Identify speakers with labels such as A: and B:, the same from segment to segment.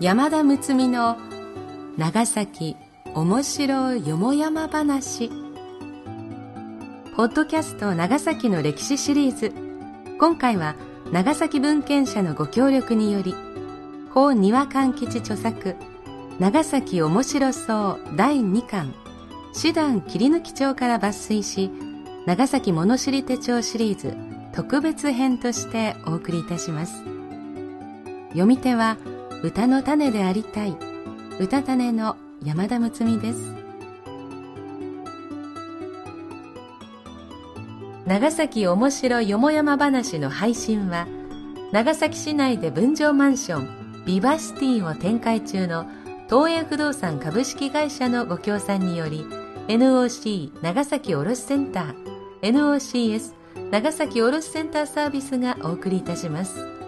A: 山田睦美の長崎面白よもやま話。ポッドキャスト長崎の歴史シリーズ。今回は長崎文献社のご協力により法庭勘吉著作長崎面白そう第2巻師団切り抜き帳から抜粋し長崎物知り手帳シリーズ特別編としてお送りいたします。読み手は歌の種でありたい歌種の山田睦美です長崎おもしろよもやま話の配信は長崎市内で分譲マンションビバシティを展開中の東映不動産株式会社のご協賛により NOC 長崎卸センター NOCS 長崎卸センターサービスがお送りいたします。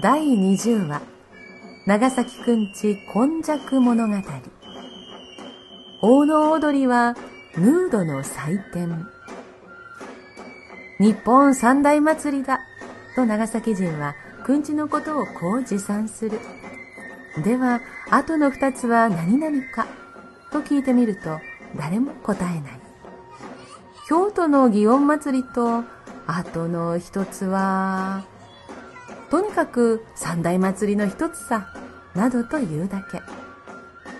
A: 第20話長崎くんち今昔物語。大野踊りはヌードの祭典。日本三大祭りだと長崎人はくんちのことをこう持参する。では後の二つは何々かと聞いてみると誰も答えない。京都の祇園祭りと後の一つはとにかく三大祭りの一つさ、などと言うだけ。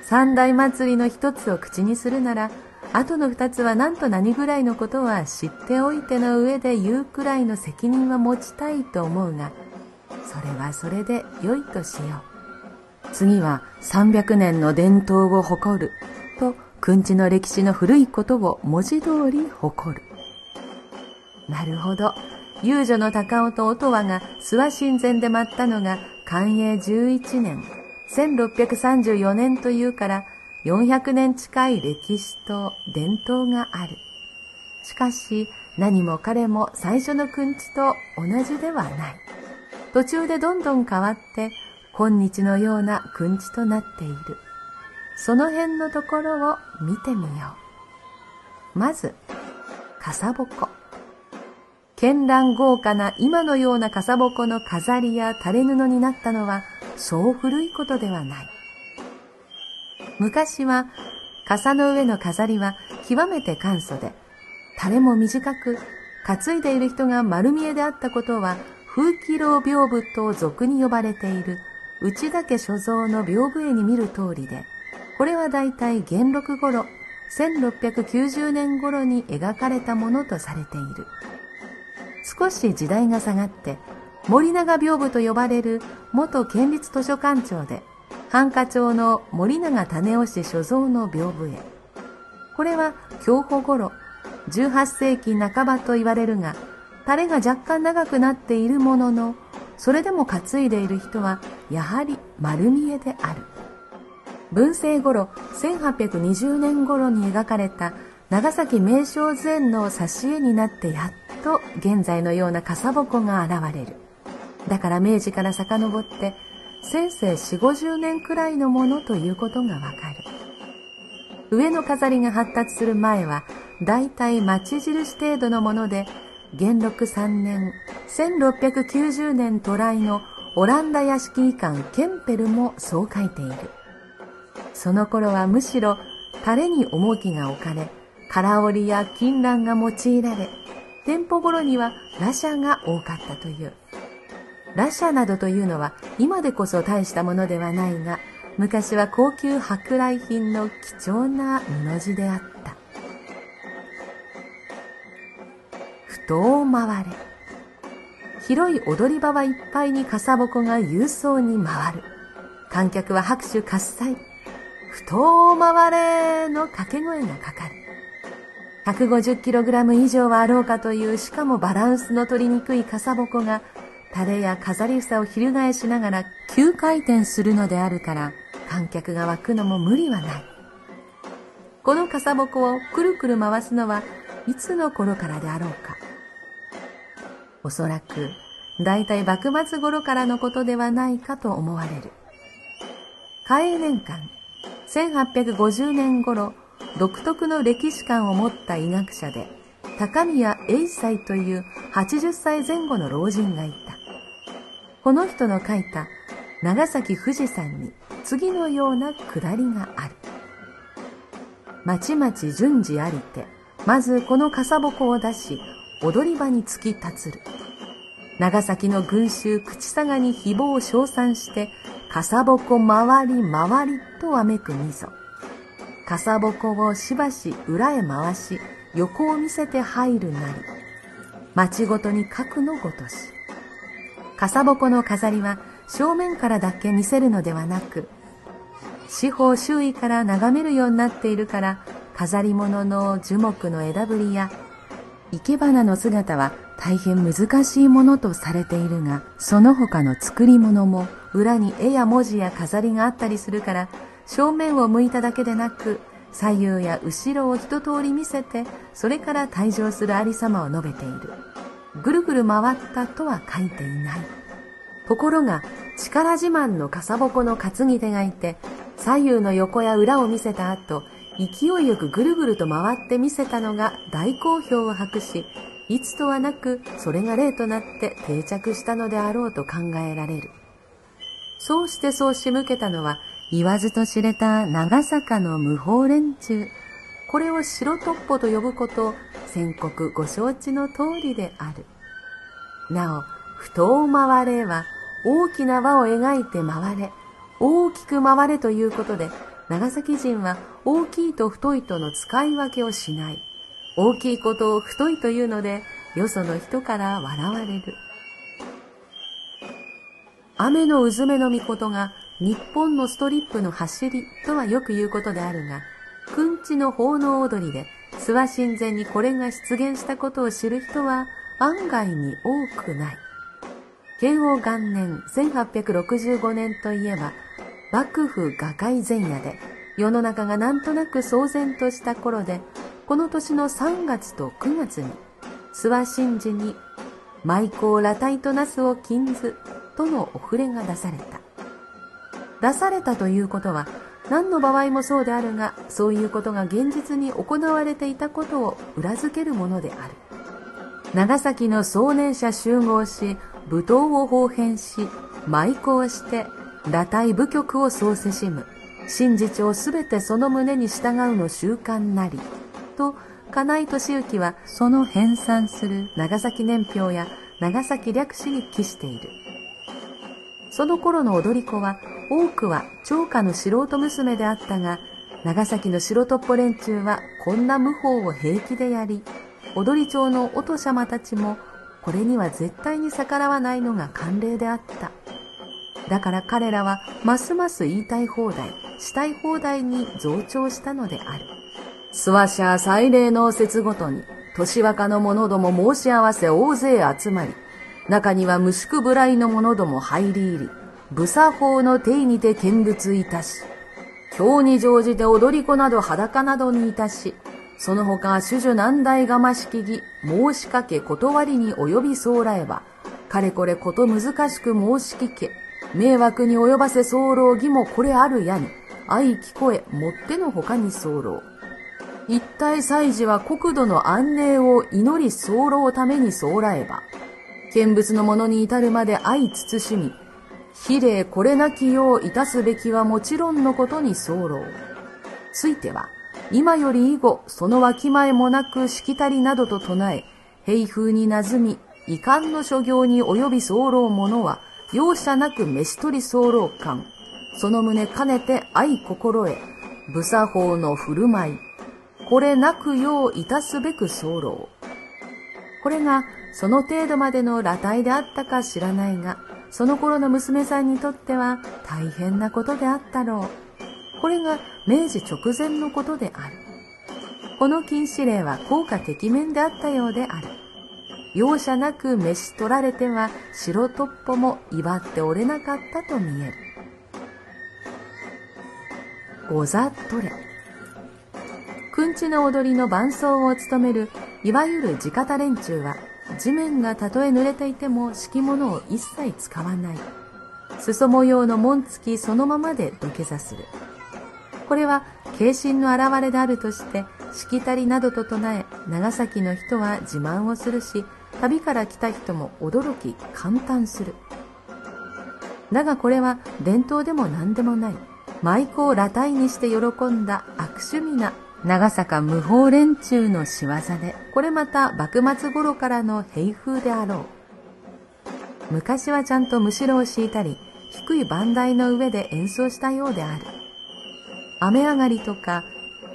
A: 三大祭りの一つを口にするなら、あとの二つは何と何ぐらいのことは知っておいての上で言うくらいの責任は持ちたいと思うが、それはそれで良いとしよう。次は300年の伝統を誇ると、くんちの歴史の古いことを文字通り誇る。なるほど。遊女の高尾と音羽が諏訪神前で待ったのが寛永11年、1634年というから400年近い歴史と伝統がある。しかし何も彼も最初のくんちと同じではない。途中でどんどん変わって今日のようなくんちとなっている。その辺のところを見てみよう。まず、かさぼこ。絢爛豪華な今のような傘ぼこの飾りや垂れ布になったのはそう古いことではない。昔は傘の上の飾りは極めて簡素で、垂れも短く、担いでいる人が丸見えであったことは風紀楼屏風と俗に呼ばれている内田家所蔵の屏風絵に見る通りで、これは大体元禄頃、1690年頃に描かれたものとされている。少し時代が下がって森永屏風と呼ばれる元県立図書館長で繁華町の森永種雄氏所蔵の屏風絵これは享保頃18世紀半ばと言われるがタレが若干長くなっているもののそれでも担いでいる人はやはり丸見えである。文政頃1820年頃に描かれた長崎名勝図園の挿絵になってやっと現在のような傘ぼこが現れる。だから明治から遡ってせいぜい4、50年くらいのものということがわかる。上の飾りが発達する前は、だいたい町印程度のもので、元禄3年、1690年渡来のオランダ屋敷医官ケンペルもそう書いている。その頃はむしろ、タレに重きが置かれ、空織や金蘭が用いられ、店舗頃にはラシャが多かったという。ラシャなどというのは今でこそ大したものではないが、昔は高級舶来品の貴重な布地であった。ふとを回れ。広い踊り場はいっぱいに傘ぼこが勇壮に回る。観客は拍手喝采。ふと回れの掛け声がかかる。150kg 以上はあろうかというしかもバランスの取りにくい傘鉾がタレや飾り房を翻しながら急回転するのであるから観客が湧くのも無理はない。この傘鉾をくるくる回すのはいつの頃からであろうか。おそらく大体幕末頃からのことではないかと思われる。嘉永年間、1850年頃、独特の歴史観を持った医学者で、高宮英斎という80歳前後の老人がいた。この人の書いた長崎富士山に次のようなくだりがある。まちまち順次ありて、まずこの傘鉾を出し、踊り場に突き立つる。長崎の群衆口さがに誹謗を称賛して、傘鉾回り回りとわめくみぞ。傘鉾をしばし裏へ回し、横を見せて入るなり。町ごとに核のごとし。傘鉾の飾りは正面からだけ見せるのではなく、四方周囲から眺めるようになっているから、飾り物の樹木の枝ぶりや生け花の姿は大変難しいものとされているが、その他の作り物も裏に絵や文字や飾りがあったりするから、正面を向いただけでなく、左右や後ろを一通り見せて、それから退場するありさまを述べている。ぐるぐる回ったとは書いていない。ところが、力自慢の傘鉾の担ぎ手がいて、左右の横や裏を見せた後、勢いよくぐるぐると回って見せたのが大好評を博し、いつとはなくそれが例となって定着したのであろうと考えられる。そうしてそう仕向けたのは言わずと知れた長坂の無法連中。これを白トッポと呼ぶことを先刻ご承知の通りである。なお、不当回れは大きな輪を描いて回れ、大きく回れということで長崎人は大きいと太いとの使い分けをしない。大きいことを太いというので、よその人から笑われる。雨のうずめの御事が日本のストリップの走りとはよく言うことであるが、くんちの奉納踊りで諏訪神前にこれが出現したことを知る人は案外に多くない。慶応元年1865年といえば、幕府画界前夜で世の中がなんとなく騒然とした頃で、この年の3月と9月に、諏訪神事に舞妓裸体となすを禁ずとのお触れが出された。出されたということは、何の場合もそうであるが、そういうことが現実に行われていたことを裏付けるものである。長崎の壮年者集合し、舞踏を放変し、舞妓をして裸体部局をそうせしむ。真実をすべてその胸に従うの習慣なり。と、金井敏行はその編纂する長崎年表や長崎略史に記している。その頃の踊り子は多くは長家の素人娘であったが、長崎の白トッポ連中はこんな無法を平気でやり、踊り町のおとしゃまたちもこれには絶対に逆らわないのが慣例であった。だから彼らはますます言いたい放題、したい放題に増長したのである。諏訪社祭礼の節ごとに、年若の者ども申し合わせ大勢集まり、中には無宿無頼の者ども入り入り、武作法の定にて見物いたし、今日に乗じて踊り子など裸などにいたし、その他主女難題がましきぎ、申しかけ断りに及びそうらえば、かれこれこと難しく申し聞け、迷惑に及ばせ候義もこれあるやに、愛聞こえもってのほかに候。一体祭事は国土の安寧を祈り候ために候らえば、見物の者に至るまで愛慎み、比例これなきよういたすべきはもちろんのことに候。ついては、今より以後、そのわきまえもなくしきたりなどと唱え、平風になずみ、遺憾の所業に及び候者は、容赦なく飯取り候感、その旨兼ねて愛心得、武作法の振る舞い、これなくよういたすべく候。これがその程度までの裸体であったか知らないが、その頃の娘さんにとっては大変なことであったろう。これが明治直前のことである。この禁止令は効果てきめんであったようである。容赦なく召し取られては白突破も威張っておれなかったと見える。ござとれ。くんちの踊りの伴奏を務めるいわゆる地方連中は地面がたとえ濡れていても敷物を一切使わない。裾模様の紋付きそのままで土下座する。これは軽心の表れであるとしてしきたりなどと唱え長崎の人は自慢をするし旅から来た人も驚き感嘆するだがこれは伝統でも何でもない舞妓を裸体にして喜んだ悪趣味な長坂無法連中の仕業でこれまた幕末頃からの平風であろう。昔はちゃんとむしろを敷いたり低い番台の上で演奏したようである。雨上がりとか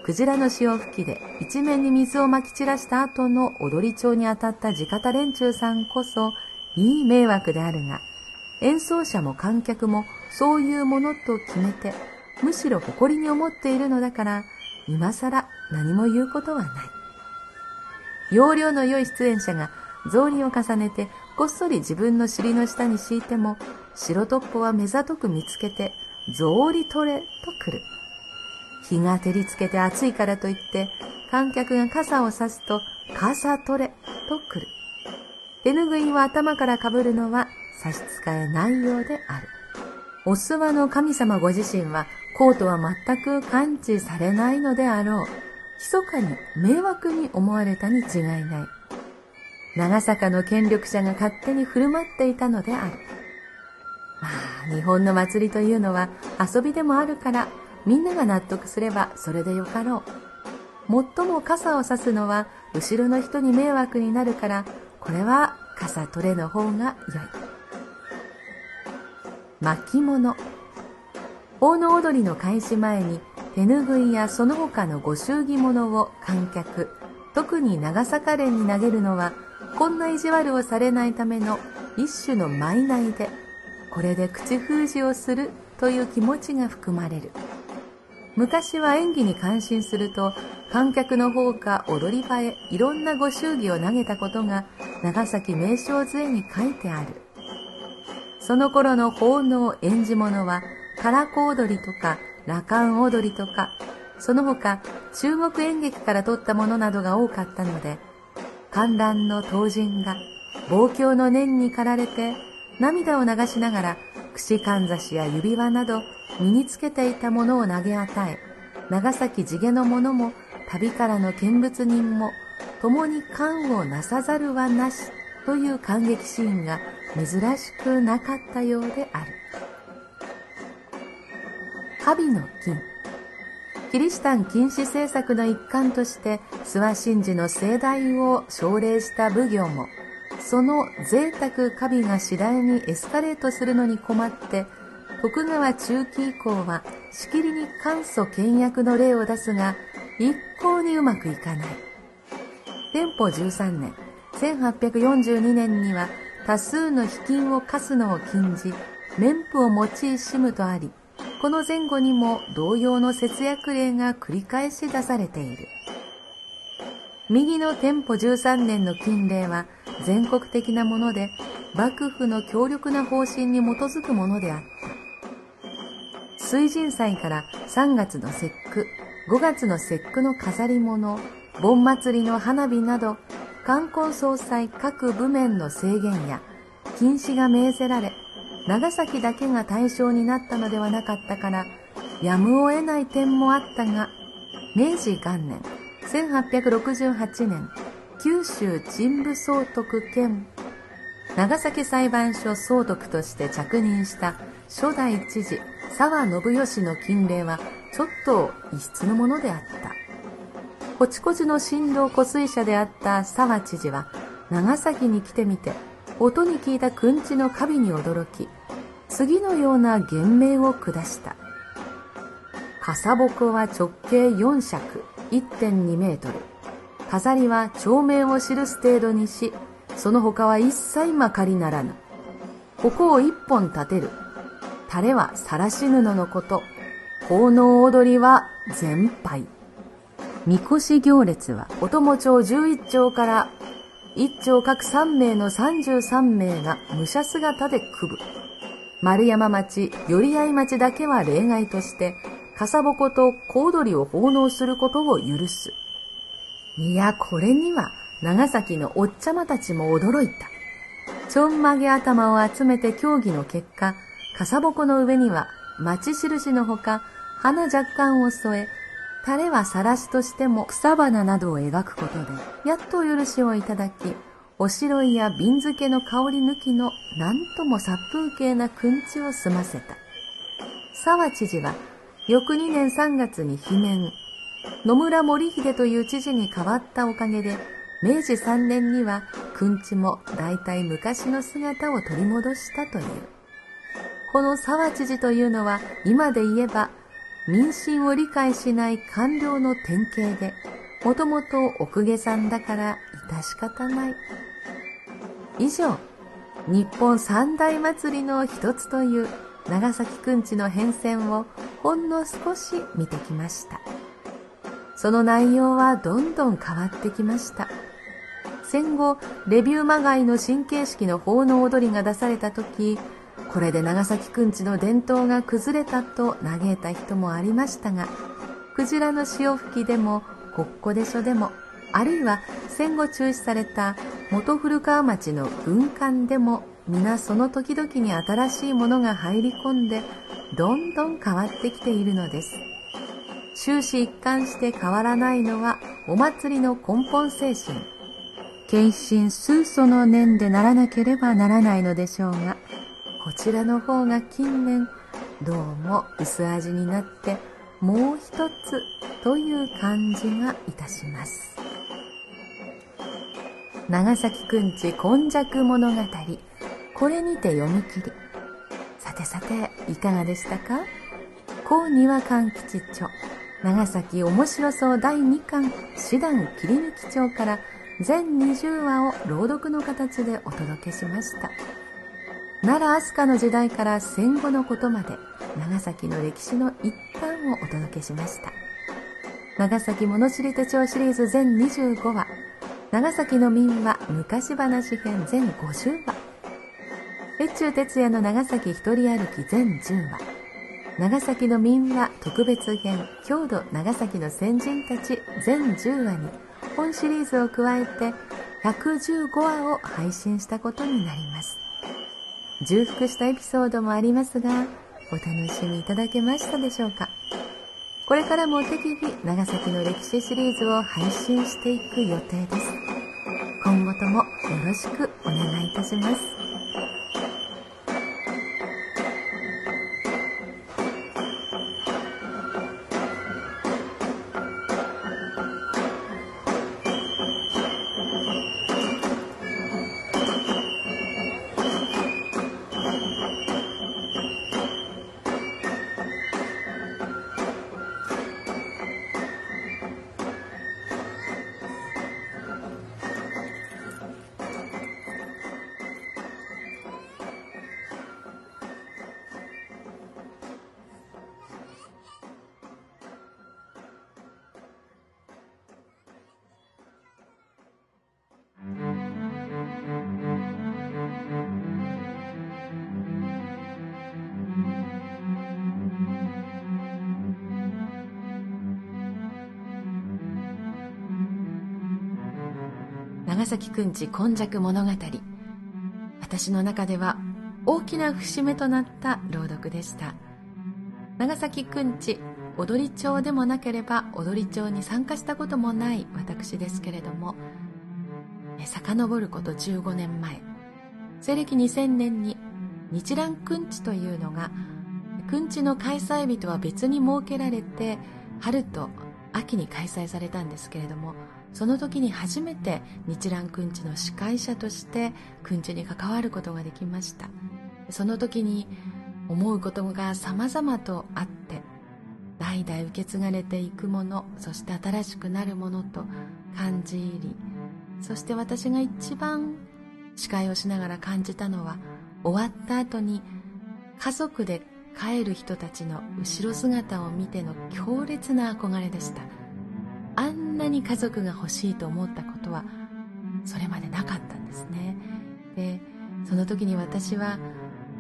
A: クジラの潮吹きで一面に水をまき散らした後の踊り町に当たった地方連中さんこそいい迷惑であるが、演奏者も観客もそういうものと決めて、むしろ誇りに思っているのだから、今更何も言うことはない。容量の良い出演者が草履を重ねてこっそり自分の尻の下に敷いても、白トッポは目ざとく見つけて、草履取れと来る。日が照りつけて暑いからといって、観客が傘を差すと、傘取れと来る。手ぬぐいを頭からかぶるのは差し支えないようである。お諏訪の神様ご自身は、コートは全く感知されないのであろう。密かに迷惑に思われたに違いない。長坂の権力者が勝手に振る舞っていたのである。まあ、日本の祭りというのは遊びでもあるからみんなが納得すればそれでよかろう。最も傘を差すのは後ろの人に迷惑になるから、これは傘取れの方が良い。巻物。奉納踊りの開始前に手ぬぐいやその他のご祝儀物を観客、特に長坂連に投げるのは、こんな意地悪をされないための一種の舞内で、これで口封じをするという気持ちが含まれる。昔は演技に感心すると観客の方か踊り場へいろんなご祝儀を投げたことが長崎名称図絵に書いてある。その頃の奉納演じ物は唐子踊りとか羅漢踊りとかその他中国演劇から取ったものなどが多かったので観覧の当人が望郷の念に駆られて涙を流しながら串かんざしや指輪など身につけていたものを投げ与え、長崎地毛の者も旅からの見物人も共に感をなさざるはなしという感激シーンが珍しくなかったようである。神の金。キリシタン禁止政策の一環として諏訪神事の盛大を奨励した奉行も、その贅沢カビが次第にエスカレートするのに困って徳川中期以降はしきりに簡素倹約の例を出すが一向にうまくいかない天保13年1842年には多数の費金を課すのを禁じ免布を用いしむとありこの前後にも同様の節約例が繰り返し出されている右の天保13年の禁令は全国的なもので幕府の強力な方針に基づくものであった。水神祭から3月の節句、5月の節句の飾り物、盆祭りの花火など、冠婚葬祭各部面の制限や禁止が命ぜられ、長崎だけが対象になったのではなかったから、やむを得ない点もあったが、明治元年、1868年、九州神武総督兼長崎裁判所総督として着任した初代知事沢信義の金令はちょっと異質のものであった。こちこちの振動湖水車であった沢知事は長崎に来てみて音に聞いたくんちのカビに驚き次のような言命を下した。傘鉾は直径4尺1.2メートル。飾りは町名を記す程度にし、その他は一切まかりならぬ。ここを一本立てる。タレは晒し布のこと。奉納踊りは全敗。みこし行列は、お供町11丁から1丁各3名の33名が武者姿で区分。丸山町、寄合町だけは例外として、笠鉾と小踊りを奉納することを許す。いや、これには、長崎のおっちゃまたちも驚いた。ちょんまげ頭を集めて協議の結果、笠鉾の上には、町印のほか、花若干を添え、タレはさらしとしても草花などを描くことで、やっとお許しをいただき、おしろいや瓶漬けの香り抜きのなんとも殺風景なくんちを済ませた。沢知事は、翌2年3月に罷免、野村森秀という知事に変わったおかげで、明治3年にはくんちも大体昔の姿を取り戻したという。この沢知事というのは今で言えば民心を理解しない官僚の典型で、もともと奥下さんだから致し方ない。以上、日本三大祭りの一つという長崎くんちの変遷をほんの少し見てきました。その内容はどんどん変わってきました。戦後、レビューまがいの新形式の奉納踊りが出された時、これで長崎くんちの伝統が崩れたと嘆いた人もありましたが、クジラの潮吹きでも、こっこでしょでも、あるいは戦後中止された元古川町の軍艦でも、皆その時々に新しいものが入り込んで、どんどん変わってきているのです。終始一貫して変わらないのは、お祭りの根本精神。献身数祖の念でならなければならないのでしょうが、こちらの方が近年どうも薄味になってもう一つという感じがいたします。長崎くんち今昔物語これにて読み切り。さてさていかがでしたか？高庭勘吉著長崎面白そう第2巻師団切り抜き帳から全20話を朗読の形でお届けしました。奈良飛鳥の時代から戦後のことまで長崎の歴史の一端をお届けしました。長崎物知り手帳シリーズ全25話。長崎の民話昔話編全50話。越中哲也の長崎一人歩き全10話。長崎の民話特別編郷土長崎の先人たち全10話に本シリーズを加えて115話を配信したことになります。重複したエピソードもありますが、お楽しみいただけましたでしょうか？これからも適宜長崎の歴史シリーズを配信していく予定です。今後ともよろしくお願いいたします。長崎くんち今昔物語。私の中では大きな節目となった朗読でした。長崎くんち踊り町でもなければ踊り町に参加したこともない私ですけれども遡ること15年前。西暦2000年に日蘭くんちというのがくんちの開催日とは別に設けられて春と秋に開催されたんですけれどもその時に初めて日蘭くんちの司会者としてくんちに関わることができました。その時に思うことが様々とあって代々受け継がれていくものそして新しくなるものと感じ入りそして私が一番司会をしながら感じたのは終わった後に家族で帰る人たちの後ろ姿を見ての強烈な憧れでした。あんなに家族が欲しいと思ったことはそれまでなかったんですね。でその時に私は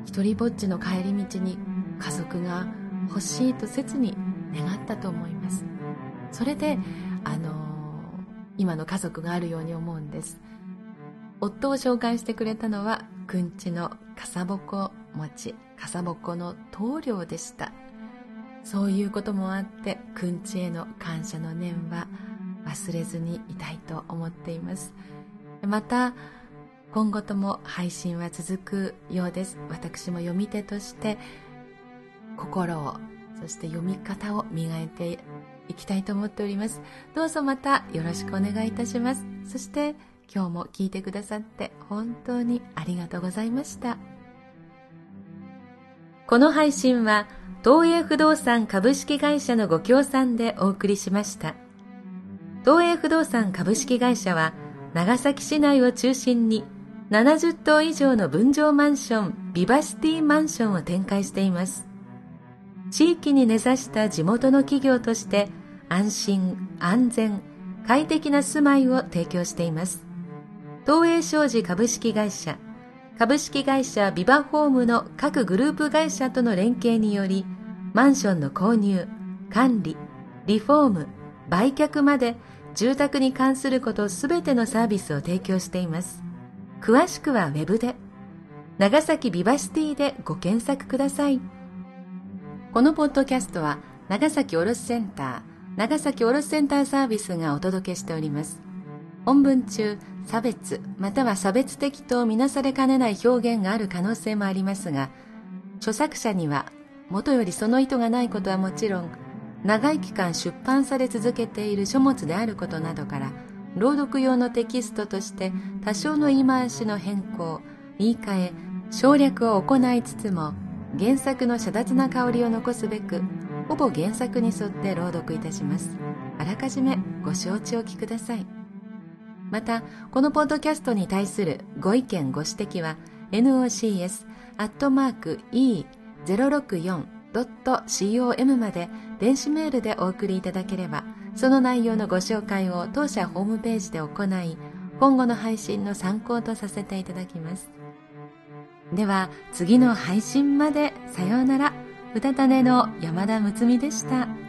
A: 一人ぼっちの帰り道に家族が欲しいと切に願ったと思います。それであのー、今の家族があるように思うんです。夫を紹介してくれたのはくんちの笠ぼこ餅笠ぼこの棟梁でした。そういうこともあってくんちへの感謝の念は忘れずにいたいと思っています。また今後とも配信は続くようです。私も読み手として心をそして読み方を磨いていきたいと思っております。どうぞまたよろしくお願いいたします。そして今日も聞いてくださって本当にありがとうございました。この配信は東映不動産株式会社のご協賛でお送りしました。東映不動産株式会社は長崎市内を中心に70棟以上の分譲マンションビバシティマンションを展開しています。地域に根ざした地元の企業として安心安全快適な住まいを提供しています。東映商事株式会社株式会社ビバホームの各グループ会社との連携によりマンションの購入管理リフォーム売却まで住宅に関することすべてのサービスを提供しています。詳しくはウェブで長崎ビバシティでご検索ください。このポッドキャストは長崎卸センター長崎卸センターサービスがお届けしております。本文中差別または差別的とみなされかねない表現がある可能性もありますが著作者にはもとよりその意図がないことはもちろん長い期間出版され続けている書物であることなどから朗読用のテキストとして多少の言い回しの変更言い換え省略を行いつつも原作の遮奪な香りを残すべくほぼ原作に沿って朗読いたします。あらかじめご承知おきください。またこのポッドキャストに対するご意見ご指摘は nocs.e064.com まで電子メールでお送りいただければその内容のご紹介を当社ホームページで行い今後の配信の参考とさせていただきますでは次の配信までさようならうたたねの山田睦美でした。